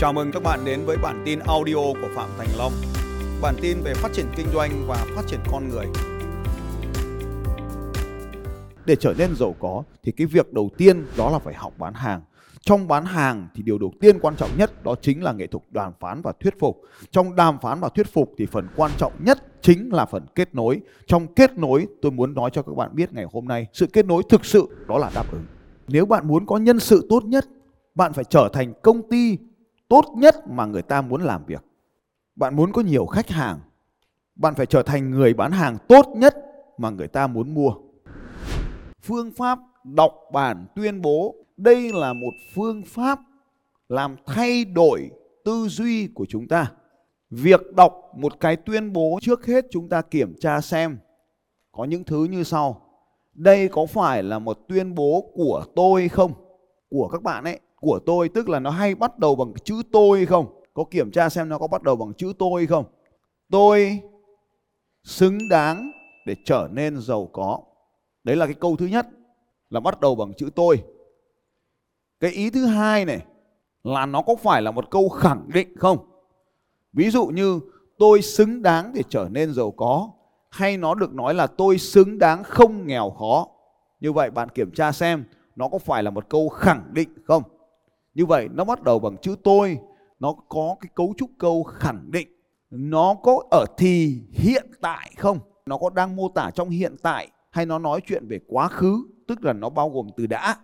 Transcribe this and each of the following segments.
Chào mừng các bạn đến với bản tin audio của Phạm Thành Long. Bản tin về phát triển kinh doanh và phát triển con người. Để trở nên giàu có thì cái việc đầu tiên đó là phải học bán hàng. Trong bán hàng thì điều đầu tiên quan trọng nhất đó chính là nghệ thuật đàm phán và thuyết phục. Trong đàm phán và thuyết phục thì phần quan trọng nhất chính là phần kết nối. Trong kết nối tôi muốn nói cho các bạn biết ngày hôm nay sự kết nối thực sự đó là đáp ứng. Nếu bạn muốn có nhân sự tốt nhất, bạn phải trở thành công ty tốt nhất mà người ta muốn làm việc. Bạn muốn có nhiều khách hàng, bạn phải trở thành người bán hàng tốt nhất mà người ta muốn mua. Phương pháp đọc bản tuyên bố, đây là một phương pháp làm thay đổi tư duy của chúng ta. Việc đọc một cái tuyên bố trước hết chúng ta kiểm tra xem có những thứ như sau. Đây có phải là một tuyên bố của tôi không? Của các bạn ấy của tôi, tức là nó hay bắt đầu bằng chữ tôi không? Có kiểm tra xem nó có bắt đầu bằng chữ tôi không? Tôi xứng đáng để trở nên giàu có. Đấy là cái câu thứ nhất, là bắt đầu bằng chữ tôi. Cái ý thứ hai này, là nó có phải là một câu khẳng định không? Ví dụ như, tôi xứng đáng để trở nên giàu có, hay nó được nói là tôi xứng đáng không nghèo khó. Như vậy bạn kiểm tra xem, nó có phải là một câu khẳng định không? Như vậy nó bắt đầu bằng chữ tôi, nó có cái cấu trúc câu khẳng định, nó có ở thì hiện tại không? Nó có đang mô tả trong hiện tại hay nó nói chuyện về quá khứ, tức là nó bao gồm từ đã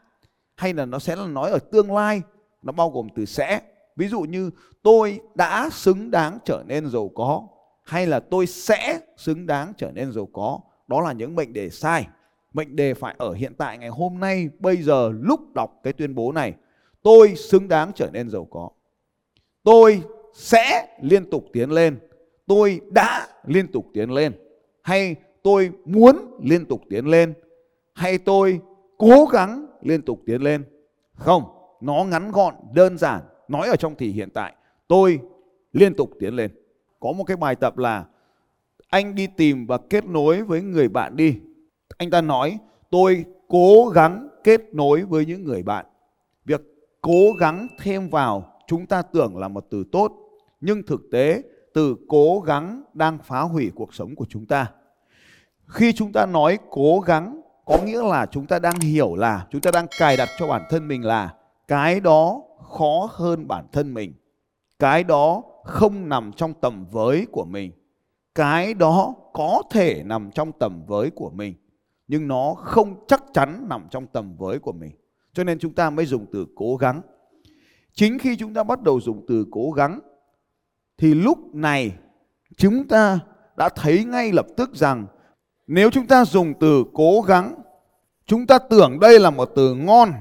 hay là nó sẽ là nói ở tương lai, nó bao gồm từ sẽ. Ví dụ như tôi đã xứng đáng trở nên giàu có hay là tôi sẽ xứng đáng trở nên giàu có. Đó là những mệnh đề sai. Mệnh đề phải ở hiện tại ngày hôm nay, bây giờ lúc đọc cái tuyên bố này tôi xứng đáng trở nên giàu có. Tôi sẽ liên tục tiến lên. Tôi đã liên tục tiến lên. Hay tôi muốn liên tục tiến lên? Hay tôi cố gắng liên tục tiến lên? Không, nó ngắn gọn, đơn giản. Nói ở trong thì hiện tại, tôi liên tục tiến lên. Có một cái bài tập là anh đi tìm và kết nối với người bạn đi. Anh ta nói, tôi cố gắng kết nối với những người bạn cố gắng thêm vào, chúng ta tưởng là một từ tốt, nhưng thực tế từ cố gắng đang phá hủy cuộc sống của chúng ta. Khi chúng ta nói cố gắng, có nghĩa là chúng ta đang hiểu là, chúng ta đang cài đặt cho bản thân mình là cái đó khó hơn bản thân mình. Cái đó không nằm trong tầm với của mình. Cái đó có thể nằm trong tầm với của mình, nhưng nó không chắc chắn nằm trong tầm với của mình cho nên chúng ta mới dùng từ cố gắng. Chính khi chúng ta bắt đầu dùng từ cố gắng, thì lúc này chúng ta đã thấy ngay lập tức rằng nếu chúng ta dùng từ cố gắng, chúng ta tưởng đây là một từ ngon,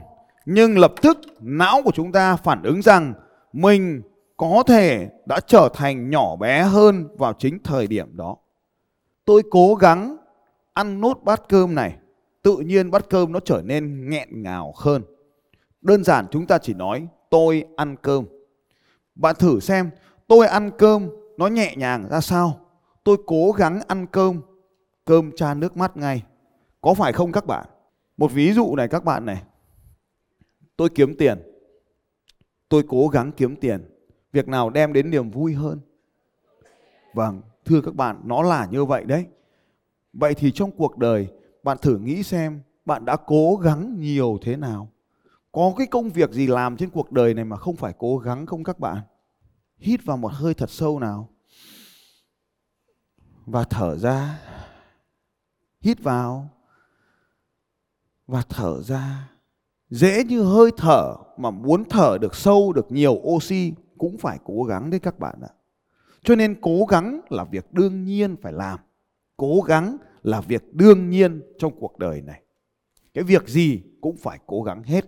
nhưng lập tức não của chúng ta phản ứng rằng mình có thể đã trở thành nhỏ bé hơn vào chính thời điểm đó. Tôi cố gắng ăn nốt bát cơm này tự nhiên bát cơm nó trở nên nghẹn ngào hơn. Đơn giản chúng ta chỉ nói tôi ăn cơm. Bạn thử xem tôi ăn cơm nó nhẹ nhàng ra sao. Tôi cố gắng ăn cơm, cơm cha nước mắt ngay. Có phải không các bạn? Một ví dụ này các bạn này. Tôi kiếm tiền. Tôi cố gắng kiếm tiền. Việc nào đem đến niềm vui hơn? Vâng, thưa các bạn, nó là như vậy đấy. Vậy thì trong cuộc đời bạn thử nghĩ xem, bạn đã cố gắng nhiều thế nào? Có cái công việc gì làm trên cuộc đời này mà không phải cố gắng không các bạn? Hít vào một hơi thật sâu nào. Và thở ra. Hít vào. Và thở ra. Dễ như hơi thở mà muốn thở được sâu, được nhiều oxy cũng phải cố gắng đấy các bạn ạ. Cho nên cố gắng là việc đương nhiên phải làm cố gắng là việc đương nhiên trong cuộc đời này. Cái việc gì cũng phải cố gắng hết.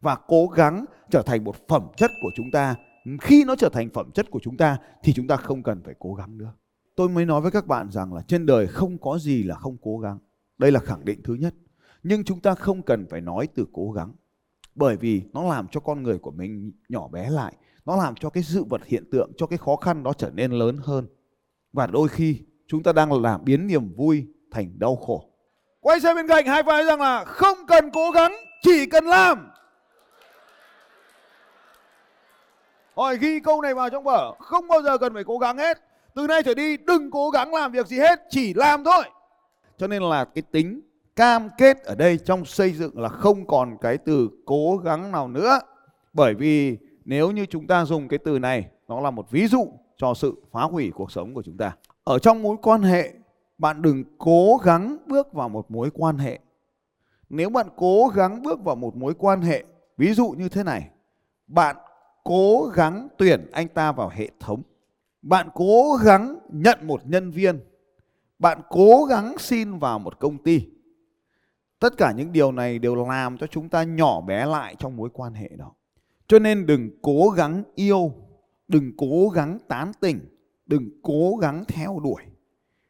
Và cố gắng trở thành một phẩm chất của chúng ta. Khi nó trở thành phẩm chất của chúng ta thì chúng ta không cần phải cố gắng nữa. Tôi mới nói với các bạn rằng là trên đời không có gì là không cố gắng. Đây là khẳng định thứ nhất. Nhưng chúng ta không cần phải nói từ cố gắng. Bởi vì nó làm cho con người của mình nhỏ bé lại. Nó làm cho cái sự vật hiện tượng, cho cái khó khăn đó trở nên lớn hơn. Và đôi khi chúng ta đang làm biến niềm vui thành đau khổ. Quay sang bên cạnh hai vai rằng là không cần cố gắng, chỉ cần làm. Rồi ghi câu này vào trong vở, không bao giờ cần phải cố gắng hết. Từ nay trở đi đừng cố gắng làm việc gì hết, chỉ làm thôi. Cho nên là cái tính cam kết ở đây trong xây dựng là không còn cái từ cố gắng nào nữa. Bởi vì nếu như chúng ta dùng cái từ này, nó là một ví dụ cho sự phá hủy cuộc sống của chúng ta. Ở trong mối quan hệ, bạn đừng cố gắng bước vào một mối quan hệ. Nếu bạn cố gắng bước vào một mối quan hệ, ví dụ như thế này, bạn cố gắng tuyển anh ta vào hệ thống. Bạn cố gắng nhận một nhân viên. Bạn cố gắng xin vào một công ty. Tất cả những điều này đều làm cho chúng ta nhỏ bé lại trong mối quan hệ đó. Cho nên đừng cố gắng yêu, đừng cố gắng tán tỉnh, đừng cố gắng theo đuổi.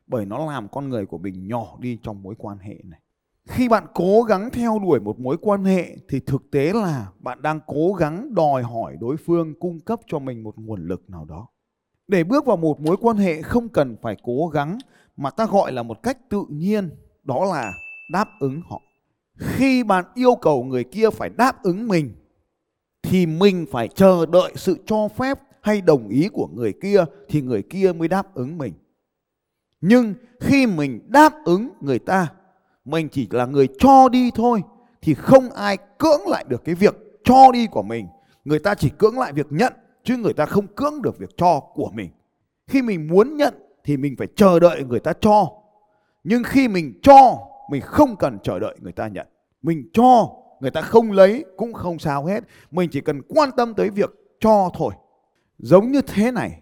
Bởi nó làm con người của mình nhỏ đi trong mối quan hệ này. Khi bạn cố gắng theo đuổi một mối quan hệ thì thực tế là bạn đang cố gắng đòi hỏi đối phương cung cấp cho mình một nguồn lực nào đó. Để bước vào một mối quan hệ không cần phải cố gắng mà ta gọi là một cách tự nhiên, đó là đáp ứng họ. Khi bạn yêu cầu người kia phải đáp ứng mình thì mình phải chờ đợi sự cho phép hay đồng ý của người kia thì người kia mới đáp ứng mình. Nhưng khi mình đáp ứng người ta, mình chỉ là người cho đi thôi thì không ai cưỡng lại được cái việc cho đi của mình. Người ta chỉ cưỡng lại việc nhận chứ người ta không cưỡng được việc cho của mình. Khi mình muốn nhận thì mình phải chờ đợi người ta cho. Nhưng khi mình cho, mình không cần chờ đợi người ta nhận. Mình cho, người ta không lấy cũng không sao hết. Mình chỉ cần quan tâm tới việc cho thôi. Giống như thế này.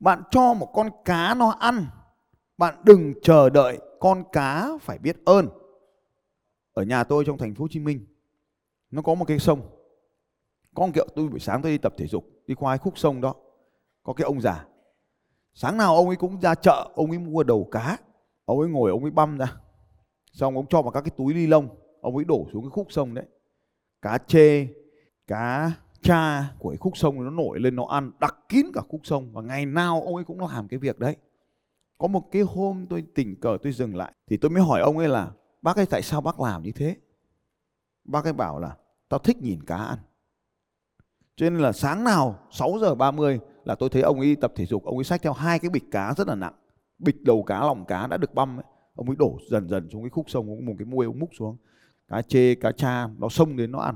Bạn cho một con cá nó ăn, bạn đừng chờ đợi con cá phải biết ơn. Ở nhà tôi trong thành phố Hồ Chí Minh, nó có một cái sông. Có một kiểu tôi buổi sáng tôi đi tập thể dục, đi qua cái khúc sông đó. Có cái ông già. Sáng nào ông ấy cũng ra chợ, ông ấy mua đầu cá. Ông ấy ngồi, ông ấy băm ra. Xong ông cho vào các cái túi ni lông, ông ấy đổ xuống cái khúc sông đấy. Cá chê, cá cha của cái khúc sông nó nổi lên, nó ăn, đặc kín cả khúc sông, và ngày nào ông ấy cũng làm cái việc đấy. Có một cái hôm tôi tình cờ tôi dừng lại, thì tôi mới hỏi ông ấy là, bác ấy tại sao bác làm như thế? Bác ấy bảo là, tao thích nhìn cá ăn. Cho nên là sáng nào 6 giờ 30 là tôi thấy ông ấy tập thể dục, ông ấy xách theo hai cái bịch cá rất là nặng. Bịch đầu cá, lòng cá đã được băm ấy. ông ấy đổ dần dần xuống cái khúc sông ông một cái muôi ông múc xuống. Cá chê, cá cha, nó xông đến nó ăn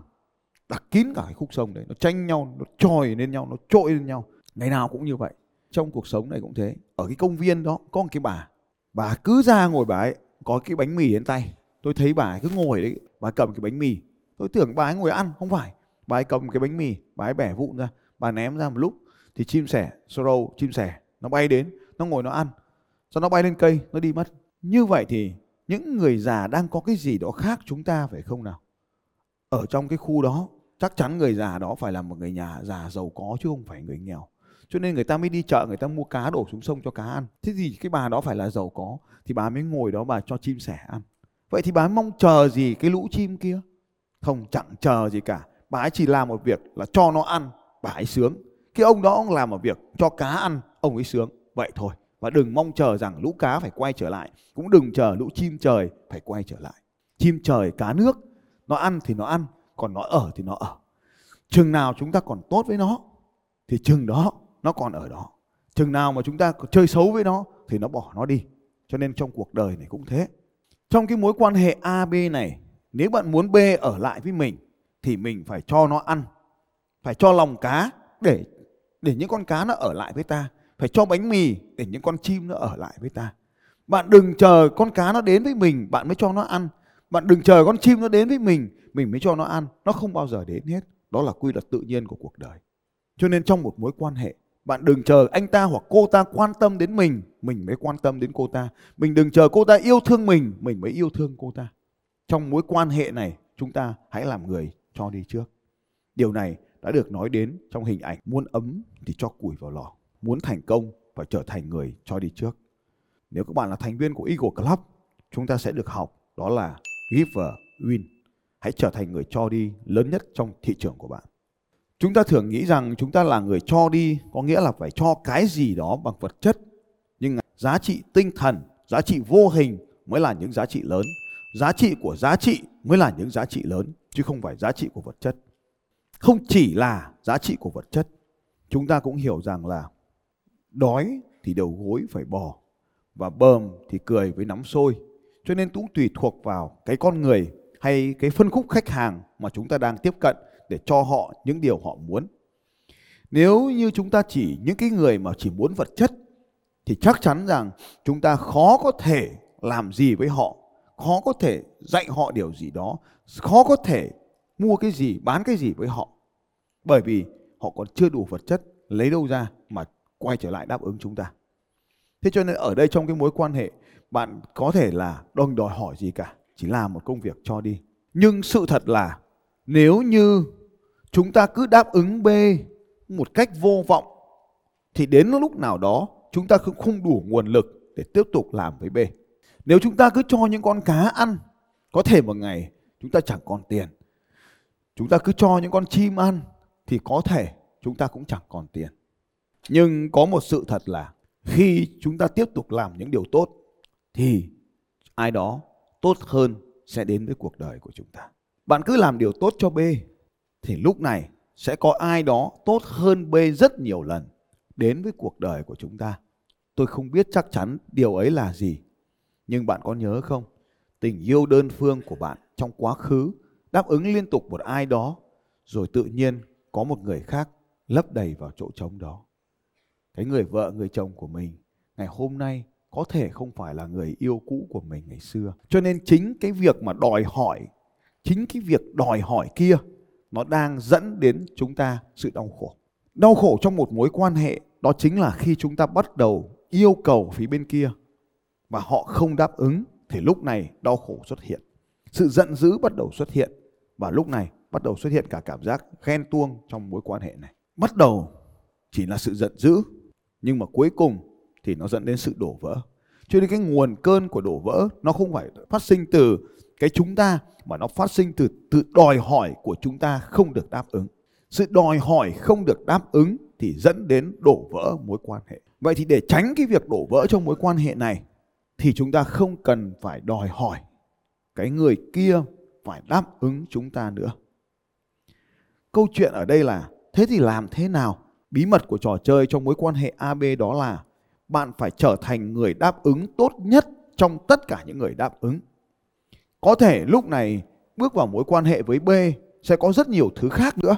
đặt kín cả cái khúc sông đấy, nó tranh nhau, nó trồi lên nhau, nó trội lên nhau. Ngày nào cũng như vậy. Trong cuộc sống này cũng thế. Ở cái công viên đó, có một cái bà. Bà cứ ra ngồi bà ấy, có cái bánh mì trên tay. Tôi thấy bà ấy cứ ngồi đấy, bà cầm cái bánh mì. Tôi tưởng bà ấy ngồi ăn, không phải. Bà ấy cầm cái bánh mì, bà ấy bẻ vụn ra. Bà ném ra một lúc, thì chim sẻ sparrow chim sẻ, nó bay đến, nó ngồi nó ăn. Sau nó bay lên cây, nó đi mất. Như vậy thì những người già đang có cái gì đó khác chúng ta phải không nào? Ở trong cái khu đó chắc chắn người già đó phải là một người nhà già giàu có chứ không phải người nghèo. Cho nên người ta mới đi chợ, người ta mua cá đổ xuống sông cho cá ăn. Thế thì cái bà đó phải là giàu có, thì bà mới ngồi đó bà cho chim sẻ ăn. Vậy thì bà mong chờ gì cái lũ chim kia? Không, chẳng chờ gì cả. Bà ấy chỉ làm một việc là cho nó ăn, bà ấy sướng. Cái ông đó ông làm một việc cho cá ăn, ông ấy sướng. Vậy thôi. Và đừng mong chờ rằng lũ cá phải quay trở lại. Cũng đừng chờ lũ chim trời phải quay trở lại. Chim trời, cá nước, nó ăn thì nó ăn còn nó ở thì nó ở. Chừng nào chúng ta còn tốt với nó, thì chừng đó nó còn ở đó. Chừng nào mà chúng ta chơi xấu với nó, thì nó bỏ nó đi. Cho nên trong cuộc đời này cũng thế. Trong cái mối quan hệ A B này, nếu bạn muốn B ở lại với mình, thì mình phải cho nó ăn, phải cho lòng cá để để những con cá nó ở lại với ta, phải cho bánh mì để những con chim nó ở lại với ta. Bạn đừng chờ con cá nó đến với mình, bạn mới cho nó ăn. Bạn đừng chờ con chim nó đến với mình mình mới cho nó ăn nó không bao giờ đến hết đó là quy luật tự nhiên của cuộc đời cho nên trong một mối quan hệ bạn đừng chờ anh ta hoặc cô ta quan tâm đến mình, mình mới quan tâm đến cô ta. Mình đừng chờ cô ta yêu thương mình, mình mới yêu thương cô ta. Trong mối quan hệ này, chúng ta hãy làm người cho đi trước. Điều này đã được nói đến trong hình ảnh muốn ấm thì cho củi vào lò, muốn thành công phải trở thành người cho đi trước. Nếu các bạn là thành viên của Eagle Club, chúng ta sẽ được học đó là Giver Win. Hãy trở thành người cho đi lớn nhất trong thị trường của bạn. Chúng ta thường nghĩ rằng chúng ta là người cho đi, có nghĩa là phải cho cái gì đó bằng vật chất. Nhưng giá trị tinh thần, giá trị vô hình mới là những giá trị lớn. Giá trị của giá trị mới là những giá trị lớn, chứ không phải giá trị của vật chất. Không chỉ là giá trị của vật chất, chúng ta cũng hiểu rằng là đói thì đầu gối phải bò và bờm thì cười với nắm sôi. Cho nên cũng tùy thuộc vào cái con người hay cái phân khúc khách hàng mà chúng ta đang tiếp cận để cho họ những điều họ muốn. Nếu như chúng ta chỉ những cái người mà chỉ muốn vật chất thì chắc chắn rằng chúng ta khó có thể làm gì với họ, khó có thể dạy họ điều gì đó, khó có thể mua cái gì, bán cái gì với họ. Bởi vì họ còn chưa đủ vật chất lấy đâu ra mà quay trở lại đáp ứng chúng ta. Thế cho nên ở đây trong cái mối quan hệ bạn có thể là đừng đòi hỏi gì cả, chỉ làm một công việc cho đi. Nhưng sự thật là nếu như chúng ta cứ đáp ứng B một cách vô vọng thì đến lúc nào đó chúng ta cũng không đủ nguồn lực để tiếp tục làm với B. Nếu chúng ta cứ cho những con cá ăn, có thể một ngày chúng ta chẳng còn tiền. Chúng ta cứ cho những con chim ăn thì có thể chúng ta cũng chẳng còn tiền. Nhưng có một sự thật là khi chúng ta tiếp tục làm những điều tốt thì ai đó tốt hơn sẽ đến với cuộc đời của chúng ta. Bạn cứ làm điều tốt cho B thì lúc này sẽ có ai đó tốt hơn B rất nhiều lần đến với cuộc đời của chúng ta. Tôi không biết chắc chắn điều ấy là gì. Nhưng bạn có nhớ không? Tình yêu đơn phương của bạn trong quá khứ đáp ứng liên tục một ai đó rồi tự nhiên có một người khác lấp đầy vào chỗ trống đó. Cái người vợ, người chồng của mình ngày hôm nay có thể không phải là người yêu cũ của mình ngày xưa. Cho nên chính cái việc mà đòi hỏi, chính cái việc đòi hỏi kia nó đang dẫn đến chúng ta sự đau khổ. Đau khổ trong một mối quan hệ đó chính là khi chúng ta bắt đầu yêu cầu phía bên kia và họ không đáp ứng thì lúc này đau khổ xuất hiện. Sự giận dữ bắt đầu xuất hiện và lúc này bắt đầu xuất hiện cả cảm giác ghen tuông trong mối quan hệ này. Bắt đầu chỉ là sự giận dữ nhưng mà cuối cùng thì nó dẫn đến sự đổ vỡ. Cho nên cái nguồn cơn của đổ vỡ, nó không phải phát sinh từ cái chúng ta, mà nó phát sinh từ tự đòi hỏi của chúng ta không được đáp ứng. Sự đòi hỏi không được đáp ứng thì dẫn đến đổ vỡ mối quan hệ. Vậy thì để tránh cái việc đổ vỡ trong mối quan hệ này, thì chúng ta không cần phải đòi hỏi cái người kia phải đáp ứng chúng ta nữa. Câu chuyện ở đây là, thế thì làm thế nào? Bí mật của trò chơi trong mối quan hệ AB đó là bạn phải trở thành người đáp ứng tốt nhất trong tất cả những người đáp ứng. Có thể lúc này, bước vào mối quan hệ với B sẽ có rất nhiều thứ khác nữa.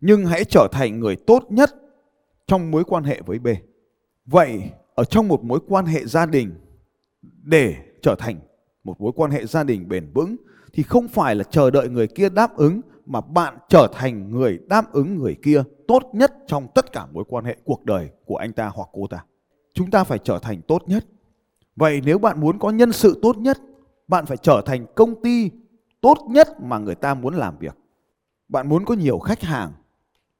Nhưng hãy trở thành người tốt nhất trong mối quan hệ với B. Vậy, ở trong một mối quan hệ gia đình, để trở thành một mối quan hệ gia đình bền vững thì không phải là chờ đợi người kia đáp ứng, mà bạn trở thành người đáp ứng người kia tốt nhất trong tất cả mối quan hệ cuộc đời của anh ta hoặc cô ta. Chúng ta phải trở thành tốt nhất. Vậy nếu bạn muốn có nhân sự tốt nhất, bạn phải trở thành công ty tốt nhất mà người ta muốn làm việc. Bạn muốn có nhiều khách hàng,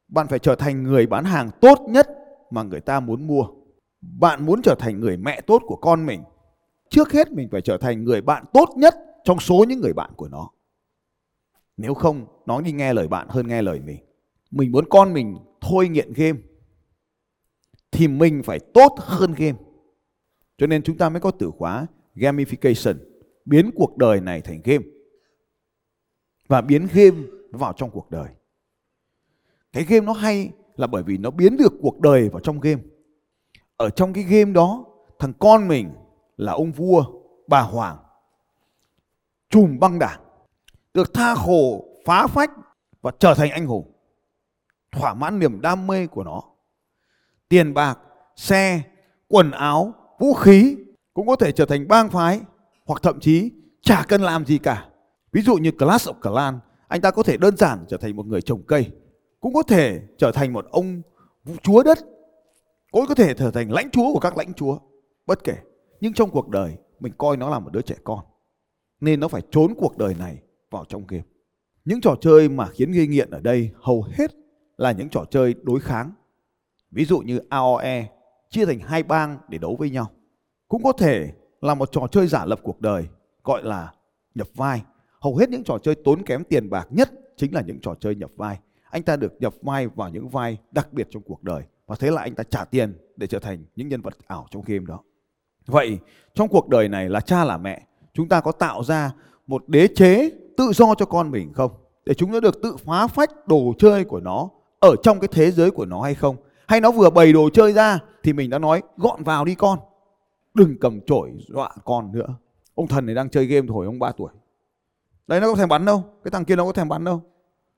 bạn phải trở thành người bán hàng tốt nhất mà người ta muốn mua. Bạn muốn trở thành người mẹ tốt của con mình, trước hết mình phải trở thành người bạn tốt nhất trong số những người bạn của nó. Nếu không, nó đi nghe lời bạn hơn nghe lời mình. Mình muốn con mình thôi nghiện game thì mình phải tốt hơn game. Cho nên chúng ta mới có từ khóa gamification, biến cuộc đời này thành game. Và biến game vào trong cuộc đời. Cái game nó hay là bởi vì nó biến được cuộc đời vào trong game. Ở trong cái game đó, thằng con mình là ông vua, bà hoàng, trùm băng đảng, được tha khổ, phá phách và trở thành anh hùng. Thỏa mãn niềm đam mê của nó. Tiền bạc, xe, quần áo, vũ khí cũng có thể trở thành bang phái hoặc thậm chí chả cần làm gì cả. Ví dụ như Clash of Clan, anh ta có thể đơn giản trở thành một người trồng cây, cũng có thể trở thành một ông chúa đất, cũng có thể trở thành lãnh chúa của các lãnh chúa, bất kể. Nhưng trong cuộc đời mình coi nó là một đứa trẻ con, nên nó phải trốn cuộc đời này vào trong game. Những trò chơi mà khiến gây nghiện ở đây hầu hết là những trò chơi đối kháng. Ví dụ như AOE chia thành hai bang để đấu với nhau. Cũng có thể là một trò chơi giả lập cuộc đời gọi là nhập vai. Hầu hết những trò chơi tốn kém tiền bạc nhất chính là những trò chơi nhập vai. Anh ta được nhập vai vào những vai đặc biệt trong cuộc đời và thế là anh ta trả tiền để trở thành những nhân vật ảo trong game đó. Vậy trong cuộc đời này là cha là mẹ, chúng ta có tạo ra một đế chế tự do cho con mình không? Để chúng nó được tự phá phách đồ chơi của nó ở trong cái thế giới của nó hay không? Hay nó vừa bày đồ chơi ra thì mình đã nói, gọn vào đi con, đừng cầm chổi dọa con nữa. Ông thần này đang chơi game thổi ông 3 tuổi. Đấy, nó có thèm bắn đâu, cái thằng kia nó có thèm bắn đâu.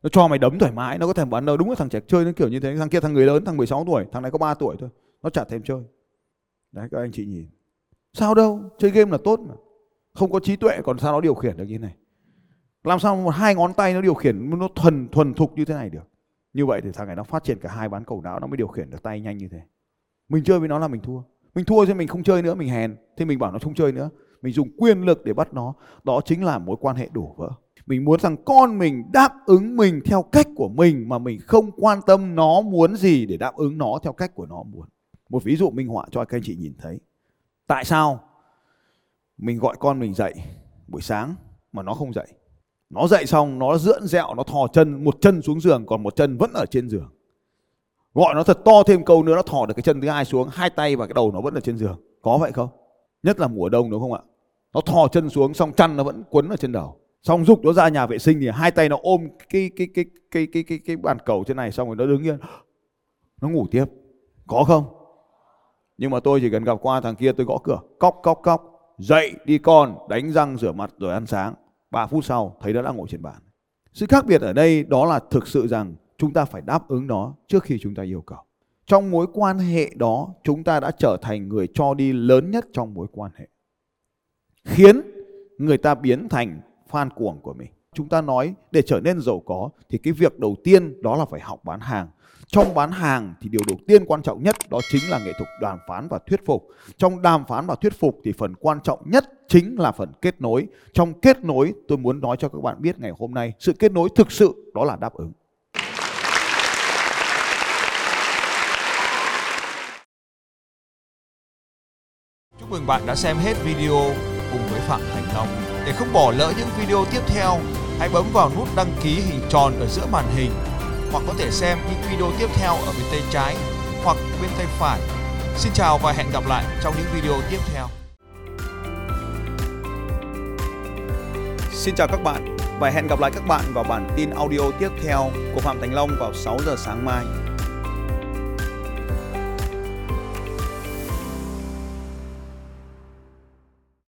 Nó cho mày đấm thoải mái, nó có thèm bắn đâu. Đúng là thằng trẻ chơi nó kiểu như thế, thằng kia thằng người lớn, thằng 16 tuổi, thằng này có 3 tuổi thôi, nó chả thèm chơi. Đấy, các anh chị nhìn. Sao đâu, chơi game là tốt mà. Không có trí tuệ còn sao nó điều khiển được như thế này? Làm sao một hai ngón tay nó điều khiển, nó thuần thuần thục như thế này được? Như vậy thì thằng này nó phát triển cả hai bán cầu não, nó mới điều khiển được tay nhanh như thế. Mình chơi với nó là mình thua. Mình thua thì mình không chơi nữa, mình hèn, thì mình bảo nó không chơi nữa. Mình dùng quyền lực để bắt nó. Đó chính là mối quan hệ đổ vỡ. Mình muốn rằng con mình đáp ứng mình theo cách của mình mà mình không quan tâm nó muốn gì để đáp ứng nó theo cách của nó muốn. Một ví dụ minh họa cho các anh chị nhìn thấy. Tại sao mình gọi con mình dậy buổi sáng mà nó không dậy? Nó dậy xong, nó dưỡng dẹo nó thò chân, một chân xuống giường, còn một chân vẫn ở trên giường. Gọi nó thật to thêm câu nữa, nó thò được cái chân thứ hai xuống, hai tay và cái đầu nó vẫn ở trên giường. Có vậy không? Nhất là mùa đông, đúng không ạ? Nó thò chân xuống, xong chăn nó vẫn quấn ở trên đầu. Xong dục nó ra nhà vệ sinh thì hai tay nó ôm cái cái cái cái cái cái cái bàn cầu trên này, xong rồi nó đứng yên. Nó ngủ tiếp. Có không? Nhưng mà tôi chỉ cần gặp qua thằng kia, tôi gõ cửa. Cóc cóc cóc. Dậy, đi con, đánh răng rửa mặt rồi ăn sáng. 3 phút sau, thấy nó đã ngồi trên bàn. Sự khác biệt ở đây đó là thực sự rằng chúng ta phải đáp ứng nó trước khi chúng ta yêu cầu. Trong mối quan hệ đó, chúng ta đã trở thành người cho đi lớn nhất trong mối quan hệ, khiến người ta biến thành fan cuồng của mình chúng ta nói để trở nên giàu có thì cái việc đầu tiên đó là phải học bán hàng. Trong bán hàng thì điều đầu tiên quan trọng nhất đó chính là nghệ thuật đàm phán và thuyết phục. Trong đàm phán và thuyết phục thì phần quan trọng nhất chính là phần kết nối. Trong kết nối, tôi muốn nói cho các bạn biết ngày hôm nay, sự kết nối thực sự đó là đáp ứng. Chúc mừng bạn đã xem hết video cùng với Phạm Thành Long. Để không bỏ lỡ những video tiếp theo, hãy bấm vào nút đăng ký hình tròn ở giữa màn hình hoặc có thể xem những video tiếp theo ở bên tay trái hoặc bên tay phải. Xin chào và hẹn gặp lại trong những video tiếp theo. Xin chào các bạn và hẹn gặp lại các bạn vào bản tin audio tiếp theo của Phạm Thành Long vào 6 giờ sáng mai.